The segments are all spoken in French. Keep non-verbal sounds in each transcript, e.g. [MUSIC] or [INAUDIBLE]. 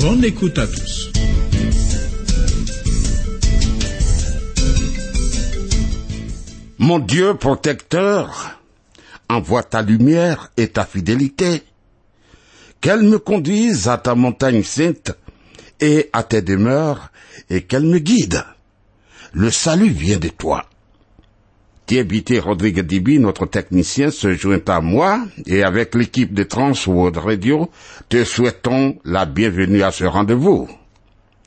Bonne écoute à tous. Mon Dieu protecteur, envoie ta lumière et ta fidélité, qu'elle me conduise à ta montagne sainte et à tes demeures, et qu'elle me guide. Le salut vient de toi. Thierry Rodrigue Dibi, notre technicien, se joint à moi et avec l'équipe de Transworld Radio, te souhaitons la bienvenue à ce rendez-vous.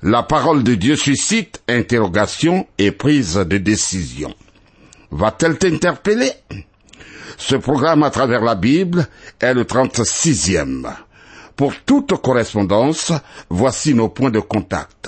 La parole de Dieu suscite interrogation et prise de décision. Va-t-elle t'interpeller? Ce programme à travers la Bible est le 36e. Pour toute correspondance, voici nos points de contact.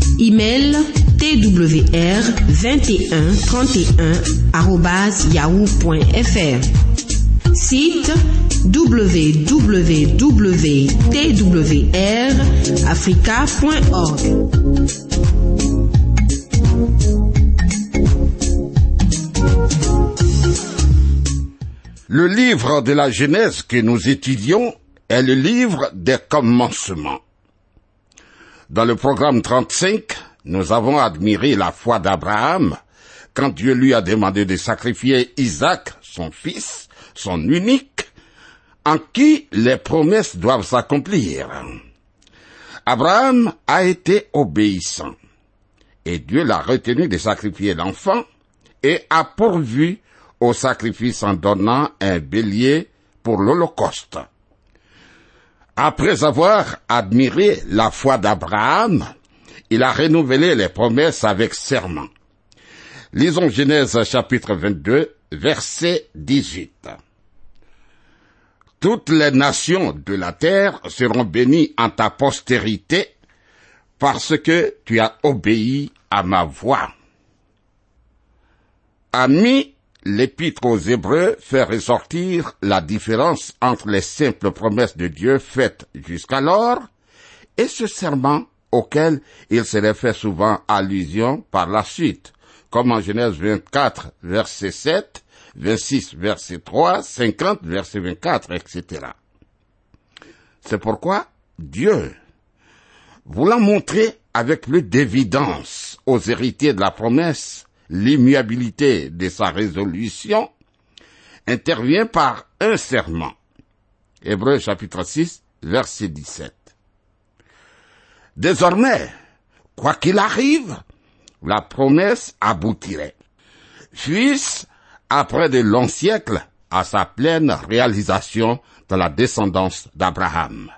Email twr 21 31 yahoo.fr. Site www.twrafrica.org. Le livre de la Genèse que nous étudions est le livre des commencements. Dans le programme 35, nous avons admiré la foi d'Abraham quand Dieu lui a demandé de sacrifier Isaac, son fils, son unique, en qui les promesses doivent s'accomplir. Abraham a été obéissant, et Dieu l'a retenu de sacrifier l'enfant, et a pourvu au sacrifice en donnant un bélier pour l'Holocauste. Après avoir admiré la foi d'Abraham, il a renouvelé les promesses avec serment. Lisons Genèse chapitre 22, verset 18. Toutes les nations de la terre seront bénies en ta postérité parce que tu as obéi à ma voix. Ami, l'épître aux Hébreux fait ressortir la différence entre les simples promesses de Dieu faites jusqu'alors et ce serment auquel il serait fait souvent allusion par la suite, comme en Genèse 24, verset 7, 26, verset 3, 50, verset 24, etc. C'est pourquoi Dieu, voulant montrer avec plus d'évidence aux héritiers de la promesse l'immuabilité de sa résolution, intervient par un serment. Hébreu chapitre 6, verset 17. Désormais, quoi qu'il arrive, la promesse aboutirait. Fils, après de longs siècles, à sa pleine réalisation dans la descendance d'Abraham.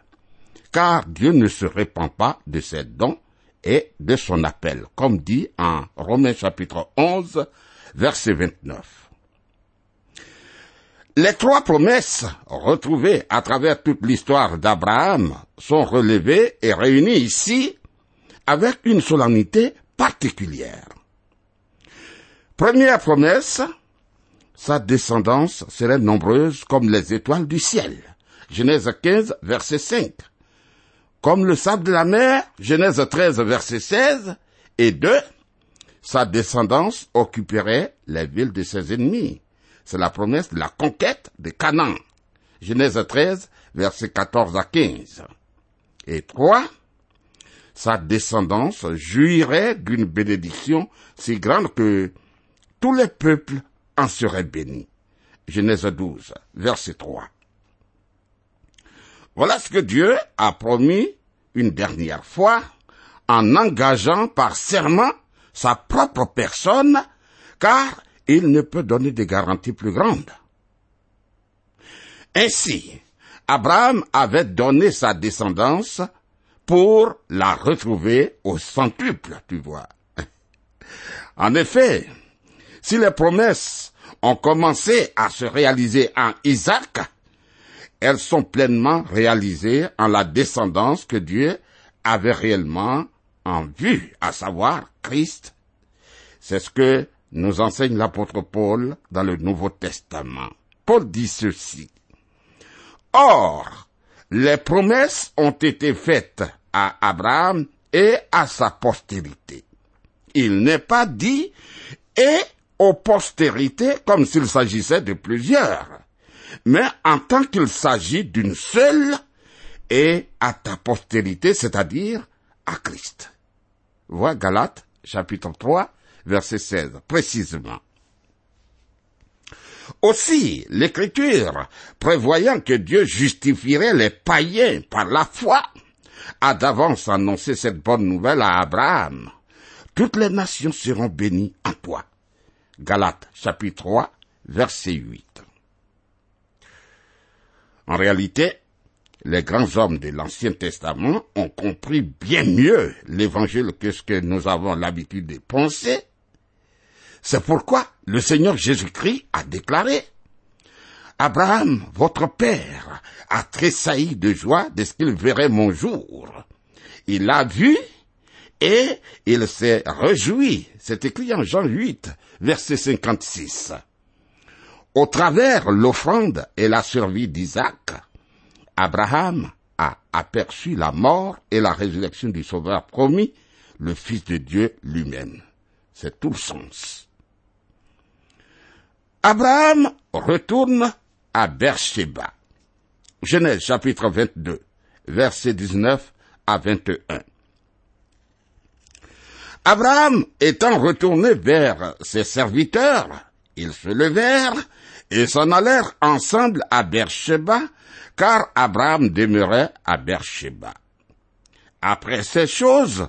Car Dieu ne se répand pas de ses dons et de son appel, comme dit en Romains chapitre 11, verset 29. Les trois promesses retrouvées à travers toute l'histoire d'Abraham sont relevées et réunies ici avec une solennité particulière. Première promesse, sa descendance serait nombreuse comme les étoiles du ciel. Genèse 15, verset 5. Comme le sable de la mer, Genèse 13, verset 16. Et 2. Sa descendance occuperait les villes de ses ennemis. C'est la promesse de la conquête de Canaan. Genèse 13, verset 14 à 15. Et 3. Sa descendance jouirait d'une bénédiction si grande que tous les peuples en serait béni. Genèse 12, verset 3. Voilà ce que Dieu a promis une dernière fois en engageant par serment sa propre personne, car il ne peut donner des garanties plus grandes. Ainsi, Abraham avait donné sa descendance pour la retrouver au centuple, tu vois. En effet, si les promesses ont commencé à se réaliser en Isaac, elles sont pleinement réalisées en la descendance que Dieu avait réellement en vue, à savoir Christ. C'est ce que nous enseigne l'apôtre Paul dans le Nouveau Testament. Paul dit ceci. Or, les promesses ont été faites à Abraham et à sa postérité. Il n'est pas dit et aux postérités comme s'il s'agissait de plusieurs, mais en tant qu'il s'agit d'une seule et à ta postérité, c'est-à-dire à Christ. Vois Galates, chapitre 3, verset 16, précisément. Aussi, l'Écriture, prévoyant que Dieu justifierait les païens par la foi, a d'avance annoncé cette bonne nouvelle à Abraham. Toutes les nations seront bénies en toi. Galates chapitre 3, verset 8. En réalité, les grands hommes de l'Ancien Testament ont compris bien mieux l'Évangile que ce que nous avons l'habitude de penser. C'est pourquoi le Seigneur Jésus-Christ a déclaré Abraham, votre père, a tressailli de joie de ce qu'il verrait mon jour. Il l'a vu et il s'est réjoui. C'est écrit en Jean 8, verset 56. Au travers l'offrande et la survie d'Isaac, Abraham a aperçu la mort et la résurrection du Sauveur promis, le Fils de Dieu lui-même. C'est tout le sens. Abraham retourne à Beersheba. Genèse chapitre 22, verset 19 à 21. Abraham étant retourné vers ses serviteurs, ils se levèrent et s'en allèrent ensemble à Beersheba, car Abraham demeurait à Beersheba. Après ces choses,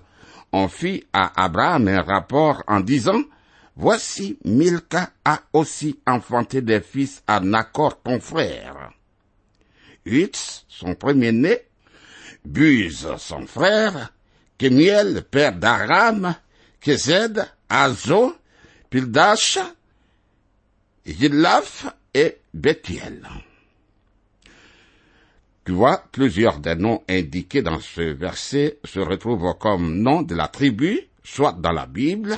on fit à Abraham un rapport en disant, Voici Milka a aussi enfanté des fils à Nacor ton frère. Hutz, son premier-né, Buz, son frère, Kemiel, père d'Aram, Kesed, Azo, Pildash, Yilaf et Bethiel. Tu vois, plusieurs des noms indiqués dans ce verset se retrouvent comme nom de la tribu, soit dans la Bible,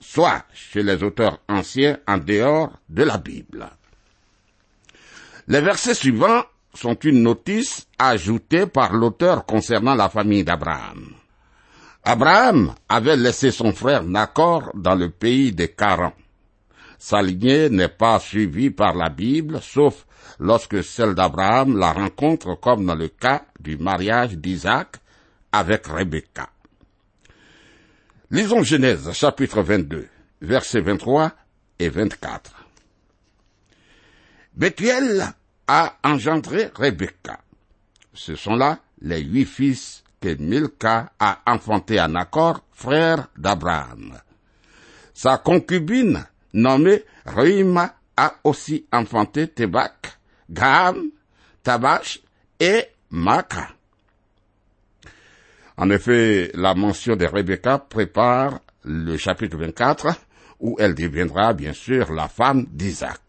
soit chez les auteurs anciens en dehors de la Bible. Les versets suivants sont une notice ajoutée par l'auteur concernant la famille d'Abraham. Abraham avait laissé son frère Nacor dans le pays des Caran. Sa lignée n'est pas suivie par la Bible, sauf lorsque celle d'Abraham la rencontre comme dans le cas du mariage d'Isaac avec Rebecca. Lisons Genèse chapitre 22, versets 23 et 24. Bethuel a engendré Rebecca. Ce sont là les huit fils que Milka a enfantés à Nacor, frère d'Abraham. Sa concubine, nommée Reima, a aussi enfanté Tebak, Gam, Tabash et Maka. En effet, la mention de Rebecca prépare le chapitre 24, où elle deviendra bien sûr la femme d'Isaac.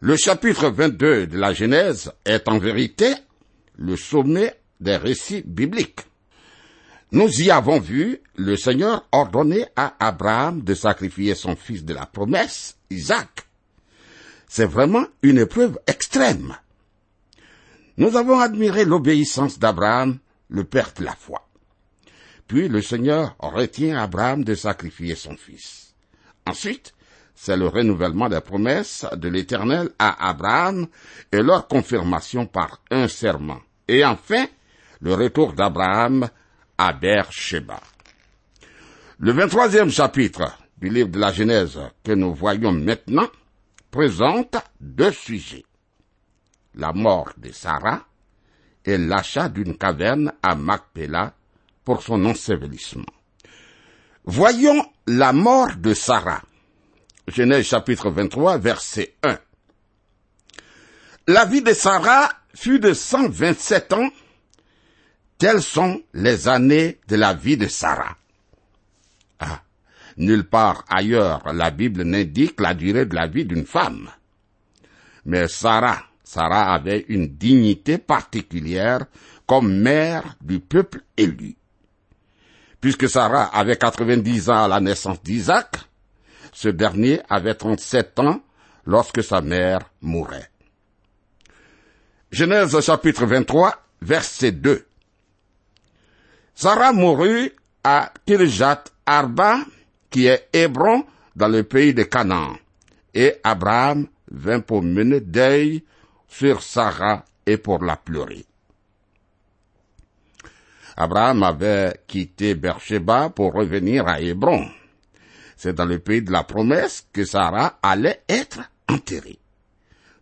Le chapitre 22 de la Genèse est en vérité le sommet des récits bibliques. Nous y avons vu le Seigneur ordonner à Abraham de sacrifier son fils de la promesse, Isaac. C'est vraiment une épreuve extrême. Nous avons admiré l'obéissance d'Abraham, le père de la foi. Puis le Seigneur retient Abraham de sacrifier son fils. Ensuite, c'est le renouvellement des promesses de l'Éternel à Abraham et leur confirmation par un serment. Et enfin, le retour d'Abraham Le 23e chapitre du livre de la Genèse que nous voyons maintenant présente deux sujets. La mort de Sarah et l'achat d'une caverne à Macpéla pour son ensevelissement. Voyons la mort de Sarah. Genèse chapitre 23, verset 1. La vie de Sarah fut de 127 ans. Telles sont les années de la vie de Sarah. Ah, nulle part ailleurs la Bible n'indique la durée de la vie d'une femme. Mais Sarah, Sarah avait une dignité particulière comme mère du peuple élu. Puisque Sarah avait 90 ans à la naissance d'Isaac, ce dernier avait 37 ans lorsque sa mère mourait. Genèse chapitre 23, verset 2. Sarah mourut à Kirjat Arba, qui est Hébron, dans le pays de Canaan. Et Abraham vint pour mener deuil sur Sarah et pour la pleurer. Abraham avait quitté Beersheba pour revenir à Hébron. C'est dans le pays de la promesse que Sarah allait être enterrée.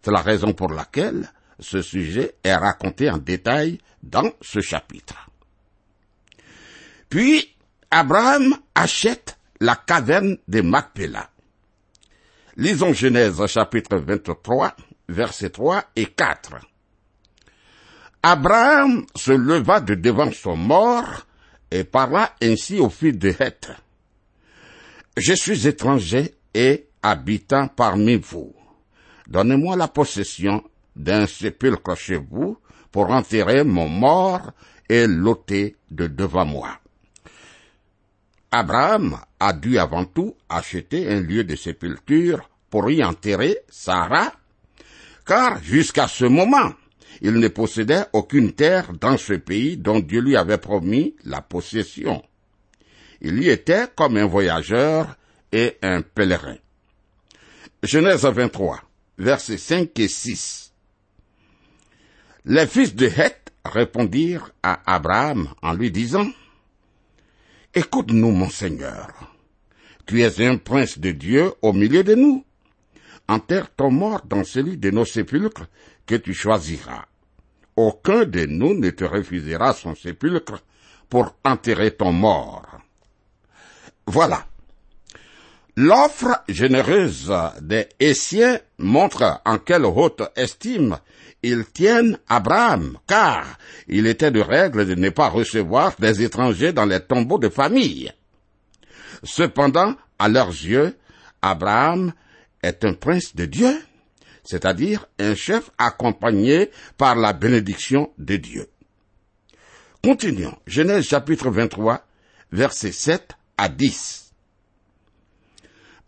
C'est la raison pour laquelle ce sujet est raconté en détail dans ce chapitre. Puis, Abraham achète la caverne de Macpéla. Lisons Genèse chapitre 23, versets 3 et 4. Abraham se leva de devant son mort et parla ainsi au fils de Heth. Je suis étranger et habitant parmi vous. Donnez-moi la possession d'un sépulcre chez vous pour enterrer mon mort et l'ôter de devant moi. Abraham a dû avant tout acheter un lieu de sépulture pour y enterrer Sarah, car jusqu'à ce moment, il ne possédait aucune terre dans ce pays dont Dieu lui avait promis la possession. Il y était comme un voyageur et un pèlerin. Genèse 23, versets 5 et 6. Les fils de Heth répondirent à Abraham en lui disant, Écoute-nous, mon Seigneur. Tu es un prince de Dieu au milieu de nous. Enterre ton mort dans celui de nos sépulcres que tu choisiras. Aucun de nous ne te refusera son sépulcre pour enterrer ton mort. Voilà. L'offre généreuse des Essiens montre en quelle haute estime ils tiennent Abraham, car il était de règle de ne pas recevoir des étrangers dans les tombeaux de famille. Cependant, à leurs yeux, Abraham est un prince de Dieu, c'est-à-dire un chef accompagné par la bénédiction de Dieu. Continuons. Genèse chapitre 23, versets 7 à 10.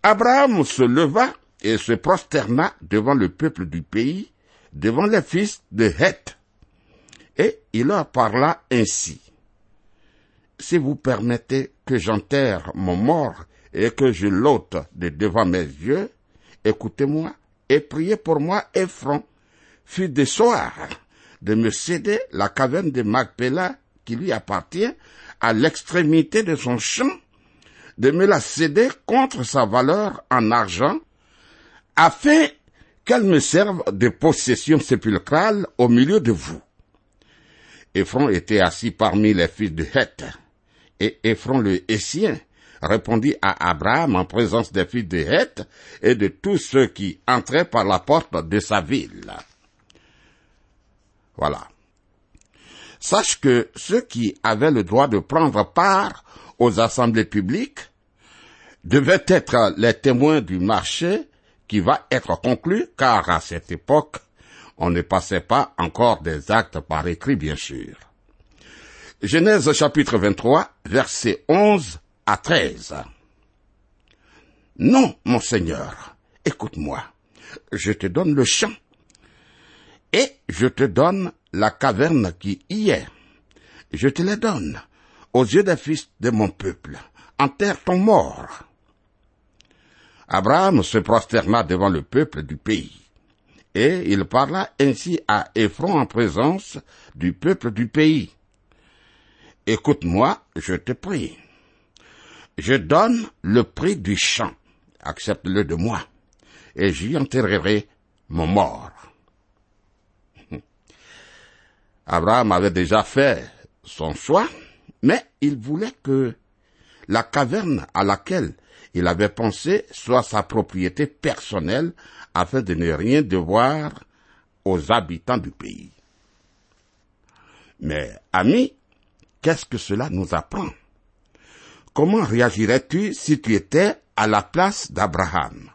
Abraham se leva et se prosterna devant le peuple du pays, devant les fils de Heth. Et il leur parla ainsi. Si vous permettez que j'enterre mon mort et que je l'ôte de devant mes yeux, écoutez-moi et priez pour moi Ephron, fut de soir, de me céder la caverne de Macpéla qui lui appartient à l'extrémité de son champ, de me la céder contre sa valeur en argent, afin qu'elle me serve de possession sépulcrale au milieu de vous. Ephron était assis parmi les fils de Heth, et Ephron le Hessien répondit à Abraham en présence des fils de Heth et de tous ceux qui entraient par la porte de sa ville. Voilà. Sache que ceux qui avaient le droit de prendre part aux assemblées publiques devaient être les témoins du marché qui va être conclu, car à cette époque, on ne passait pas encore des actes par écrit, bien sûr. Genèse chapitre 23, versets 11 à 13. Non, mon Seigneur, écoute-moi. Je te donne le champ et je te donne la caverne qui y est. Je te les donne aux yeux des fils de mon peuple. Enterre ton mort. Abraham se prosterna devant le peuple du pays. Et il parla ainsi à Ephron en présence du peuple du pays. Écoute-moi, je te prie. je donne le prix du champ, accepte-le de moi, et j'y enterrerai mon mort. [LAUGHS] Abraham avait déjà fait son choix, mais il voulait que la caverne à laquelle il avait pensé soit sa propriété personnelle afin de ne rien devoir aux habitants du pays. Mais, ami, qu'est-ce que cela nous apprend? Comment réagirais-tu si tu étais à la place d'Abraham?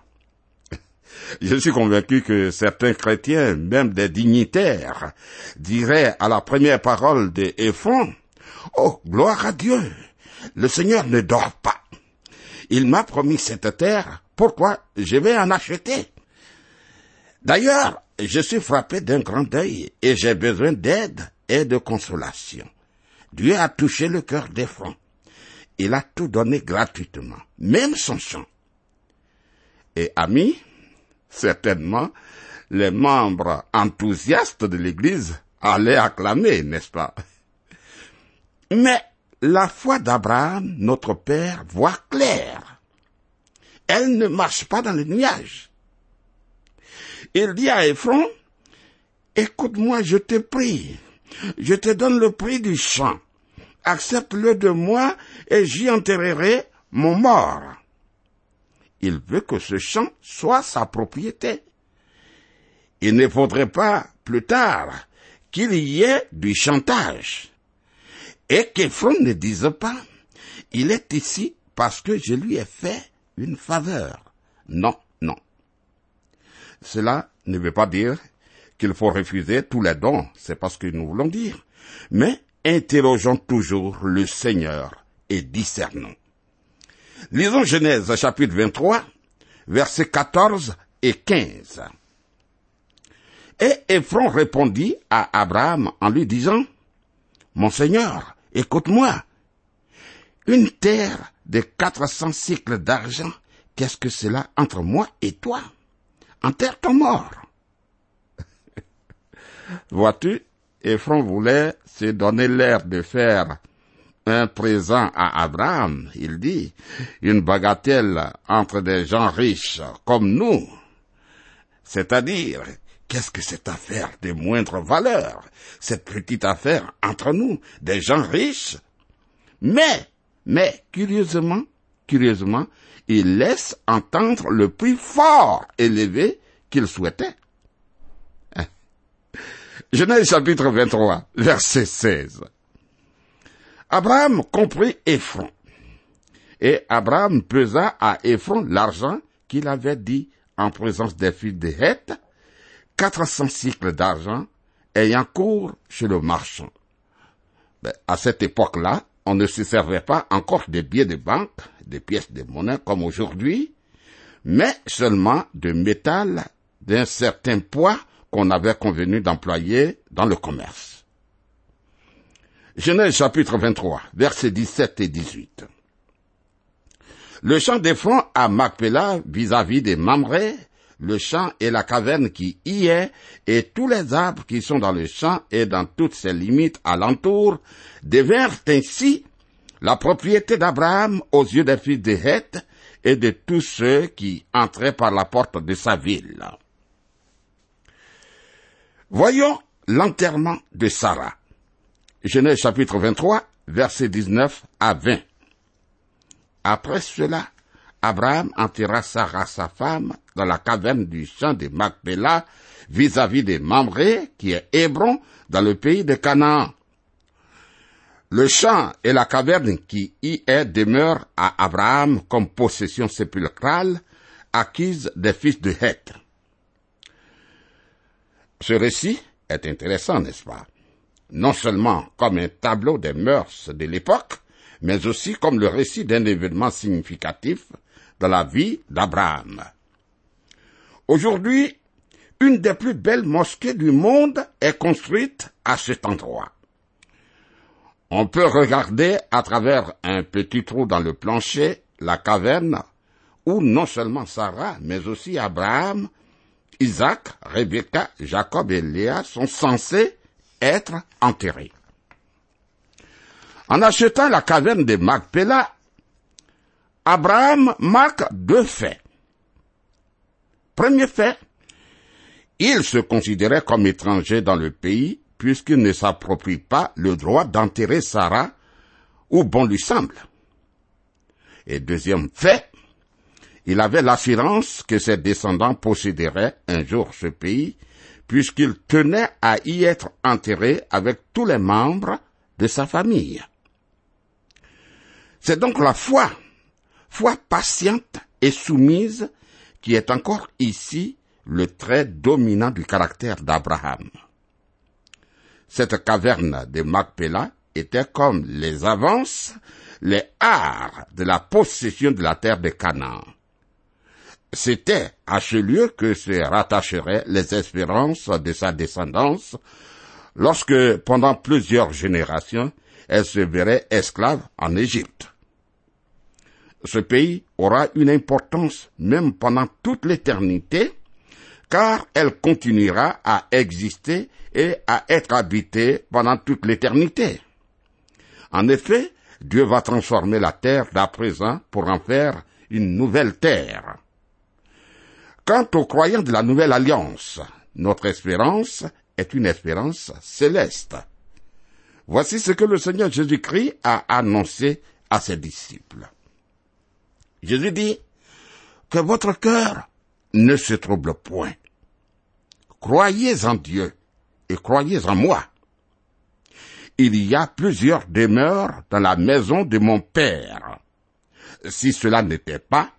[LAUGHS] Je suis convaincu que certains chrétiens, même des dignitaires, diraient à la première parole de Oh, gloire à Dieu, le Seigneur ne dort pas. Il m'a promis cette terre, pourquoi je vais en acheter? D'ailleurs, je suis frappé d'un grand deuil et j'ai besoin d'aide et de consolation. Dieu a touché le cœur des francs. Il a tout donné gratuitement, même son champ. Et amis, certainement, les membres enthousiastes de l'Église allaient acclamer, n'est-ce pas? Mais la foi d'Abraham, notre Père, voit clair. Elle ne marche pas dans le nuage. Il dit à Ephron, écoute-moi, je te prie, je te donne le prix du champ, accepte-le de moi et j'y enterrerai mon mort. Il veut que ce champ soit sa propriété. Il ne faudrait pas, plus tard, qu'il y ait du chantage et qu'Ephron ne dise pas, il est ici parce que je lui ai fait une faveur. Non, non. Cela ne veut pas dire qu'il faut refuser tous les dons, c'est pas ce que nous voulons dire. Mais interrogeons toujours le Seigneur et discernons. Lisons Genèse chapitre 23, versets 14 et 15. Et Ephron répondit à Abraham en lui disant, Mon Seigneur, Écoute-moi. Une terre de quatre cents cycles d'argent, qu'est-ce que cela entre moi et toi? Enterre ton mort. [LAUGHS] Vois-tu, Ephron voulait se donner l'air de faire un présent à Abraham, il dit, une bagatelle entre des gens riches comme nous. C'est-à-dire Qu'est-ce que cette affaire de moindre valeur Cette petite affaire entre nous, des gens riches? Mais, mais, curieusement, curieusement, il laisse entendre le prix fort élevé qu'il souhaitait. [LAUGHS] Genèse chapitre 23, verset 16. Abraham comprit Ephron. Et Abraham pesa à Ephron l'argent qu'il avait dit en présence des filles de Heth, 400 cycles d'argent ayant cours chez le marchand. Ben, à cette époque-là, on ne se servait pas encore des billets de banque, des pièces de monnaie comme aujourd'hui, mais seulement de métal d'un certain poids qu'on avait convenu d'employer dans le commerce. Genèse chapitre 23, versets 17 et 18. Le champ des fonds à Macpéla vis-à-vis des Mamré le champ et la caverne qui y est, et tous les arbres qui sont dans le champ et dans toutes ses limites alentour, devinrent ainsi la propriété d'Abraham aux yeux des fils de Heth et de tous ceux qui entraient par la porte de sa ville. Voyons l'enterrement de Sarah. Genèse chapitre 23, versets 19 à 20. Après cela, Abraham enterra Sarah, sa femme, dans la caverne du champ de Macpéla, vis-à-vis des Mamré, qui est Hébron, dans le pays de Canaan. Le champ et la caverne qui y est demeurent à Abraham comme possession sépulcrale acquise des fils de Heth. Ce récit est intéressant, n'est-ce pas? Non seulement comme un tableau des mœurs de l'époque, mais aussi comme le récit d'un événement significatif de la vie d'Abraham. Aujourd'hui, une des plus belles mosquées du monde est construite à cet endroit. On peut regarder à travers un petit trou dans le plancher la caverne où non seulement Sarah, mais aussi Abraham, Isaac, Rebecca, Jacob et Léa sont censés être enterrés. En achetant la caverne de Macpéla, Abraham marque deux faits. Premier fait, il se considérait comme étranger dans le pays puisqu'il ne s'approprie pas le droit d'enterrer Sarah où bon lui semble. Et deuxième fait, il avait l'assurance que ses descendants posséderaient un jour ce pays, puisqu'il tenait à y être enterré avec tous les membres de sa famille. C'est donc la foi, foi patiente et soumise, qui est encore ici le trait dominant du caractère d'Abraham. Cette caverne de Macpéla était comme les avances, les arts de la possession de la terre de Canaan. C'était à ce lieu que se rattacheraient les espérances de sa descendance lorsque, pendant plusieurs générations, elle se verrait esclave en Égypte. Ce pays aura une importance même pendant toute l'éternité, car elle continuera à exister et à être habitée pendant toute l'éternité. En effet, Dieu va transformer la terre d'à présent pour en faire une nouvelle terre. Quant aux croyants de la nouvelle alliance, notre espérance est une espérance céleste. Voici ce que le Seigneur Jésus-Christ a annoncé à ses disciples. Jésus dit, que votre cœur ne se trouble point. Croyez en Dieu et croyez en moi. Il y a plusieurs demeures dans la maison de mon Père. Si cela n'était pas,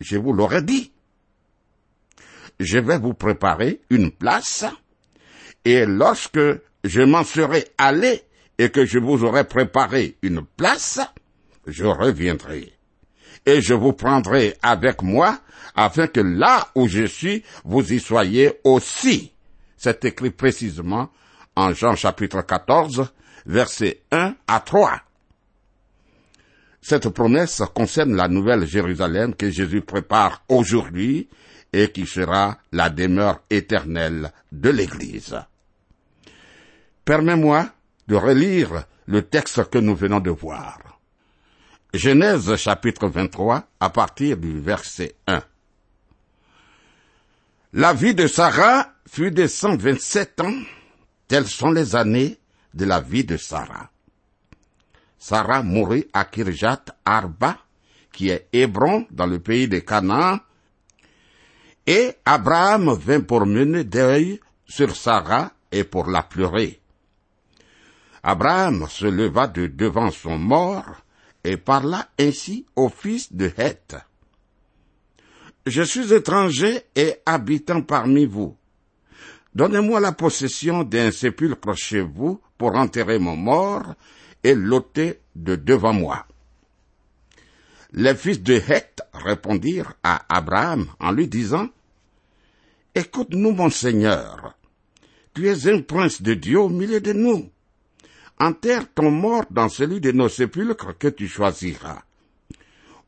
je vous l'aurais dit. Je vais vous préparer une place, et lorsque je m'en serai allé et que je vous aurai préparé une place, je reviendrai. Et je vous prendrai avec moi, afin que là où je suis, vous y soyez aussi. C'est écrit précisément en Jean chapitre 14, versets 1 à 3. Cette promesse concerne la nouvelle Jérusalem que Jésus prépare aujourd'hui et qui sera la demeure éternelle de l'Église. Permets-moi de relire le texte que nous venons de voir. Genèse chapitre 23 à partir du verset 1. La vie de Sarah fut de 127 ans, telles sont les années de la vie de Sarah. Sarah mourut à Kirjat Arba, qui est Hébron dans le pays de Canaan, et Abraham vint pour mener deuil sur Sarah et pour la pleurer. Abraham se leva de devant son mort et parla ainsi au fils de Heth. Je suis étranger et habitant parmi vous. Donnez-moi la possession d'un sépulcre chez vous pour enterrer mon mort et l'ôter de devant moi. Les fils de Heth répondirent à Abraham en lui disant, Écoute-nous, mon Seigneur, tu es un prince de Dieu au milieu de nous. Enterre ton mort dans celui de nos sépulcres que tu choisiras.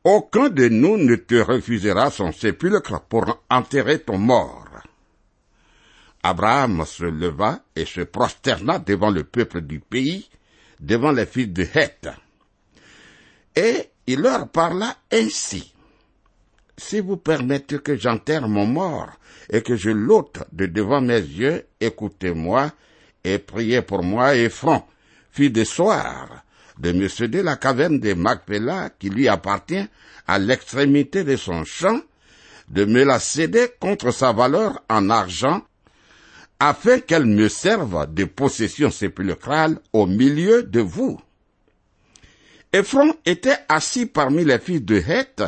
Aucun de nous ne te refusera son sépulcre pour enterrer ton mort. Abraham se leva et se prosterna devant le peuple du pays, devant les fils de Heth. Et il leur parla ainsi. Si vous permettez que j'enterre mon mort et que je l'ôte de devant mes yeux, écoutez-moi et priez pour moi et front, fille de soir, de me céder la caverne de Macpéla qui lui appartient à l'extrémité de son champ, de me la céder contre sa valeur en argent afin qu'elle me serve de possession sépulcrale au milieu de vous. Ephron était assis parmi les fils de Heth,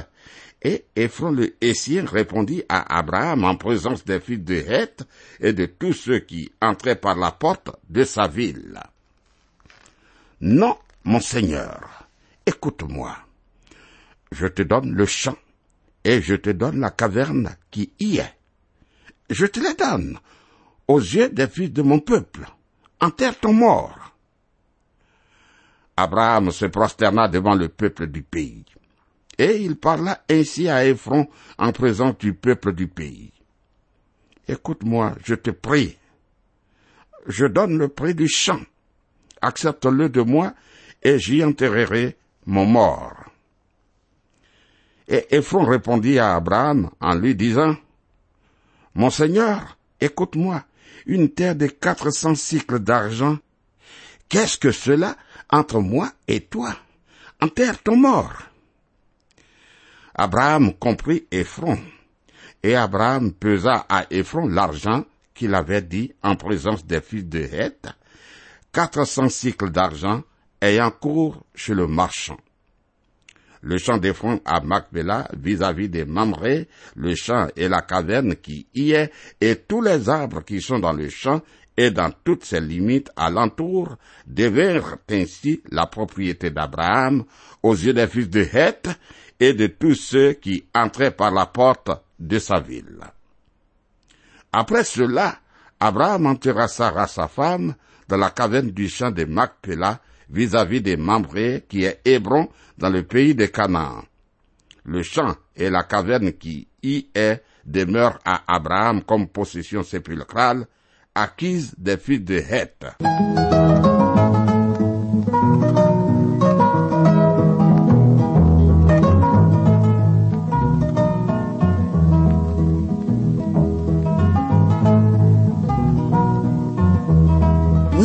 et Ephron le Hessien répondit à Abraham en présence des fils de Heth et de tous ceux qui entraient par la porte de sa ville. Non, mon Seigneur, écoute-moi. Je te donne le champ, et je te donne la caverne qui y est. Je te la donne, aux yeux des fils de mon peuple. Enterre ton mort. Abraham se prosterna devant le peuple du pays. Et il parla ainsi à Ephron en présence du peuple du pays. Écoute-moi, je te prie. Je donne le prix du champ. Accepte-le de moi et j'y enterrerai mon mort. Et Ephron répondit à Abraham en lui disant, Mon Seigneur, écoute-moi, une terre de quatre cents cycles d'argent, qu'est-ce que cela entre moi et toi? Enterre ton mort. Abraham comprit Ephron, et Abraham pesa à Ephron l'argent qu'il avait dit en présence des fils de Heth, quatre cents cycles d'argent ayant cours chez le marchand. Le champ d'Ephron à Macpéla vis-à-vis des Mamré, le champ et la caverne qui y est, et tous les arbres qui sont dans le champ et dans toutes ses limites alentour, devinrent ainsi la propriété d'Abraham aux yeux des fils de Heth et de tous ceux qui entraient par la porte de sa ville. Après cela, Abraham enterra Sarah sa femme dans la caverne du champ de Macpéla vis-à-vis des Mamré qui est Hébron dans le pays de Canaan. Le champ et la caverne qui y est demeurent à Abraham comme possession sépulcrale acquise des fils de Heth.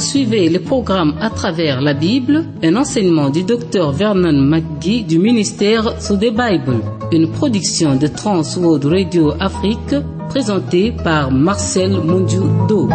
Suivez le programme à travers la Bible, un enseignement du docteur Vernon McGee du ministère sous the Bible, une production de Trans World Radio Afrique présentée par Marcel Mondiou-Do.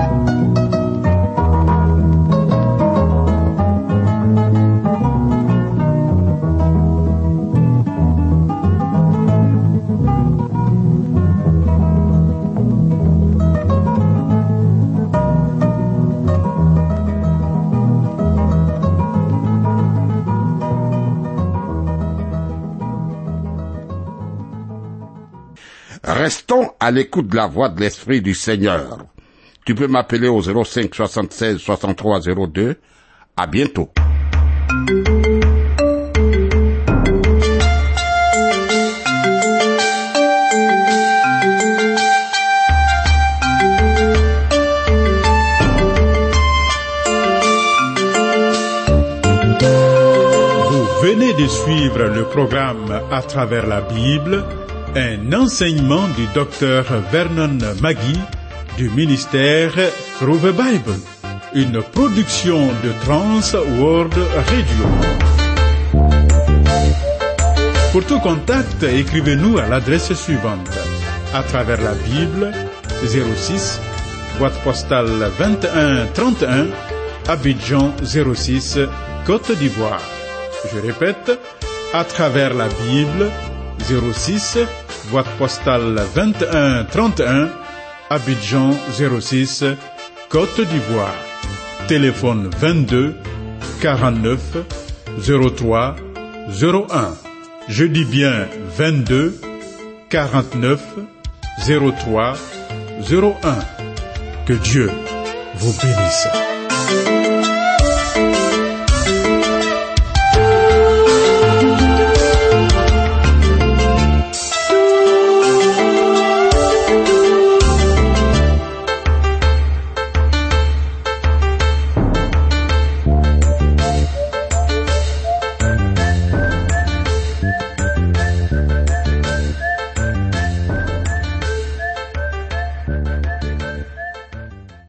À l'écoute de la voix de l'Esprit du Seigneur. Tu peux m'appeler au 05 76 63 02. À bientôt. Venez de suivre le programme à travers la Bible, un enseignement du docteur Vernon Magui du ministère Through the Bible, une production de Trans World Radio. Pour tout contact, écrivez-nous à l'adresse suivante. À travers la Bible, 06, boîte postale 21 31, Abidjan 06, Côte d'Ivoire. Je répète, à travers la Bible, 06, boîte postale 21 31, Abidjan 06, Côte d'Ivoire. Téléphone 22 49 03 01. Je dis bien 22 49 03 01. Que Dieu vous bénisse.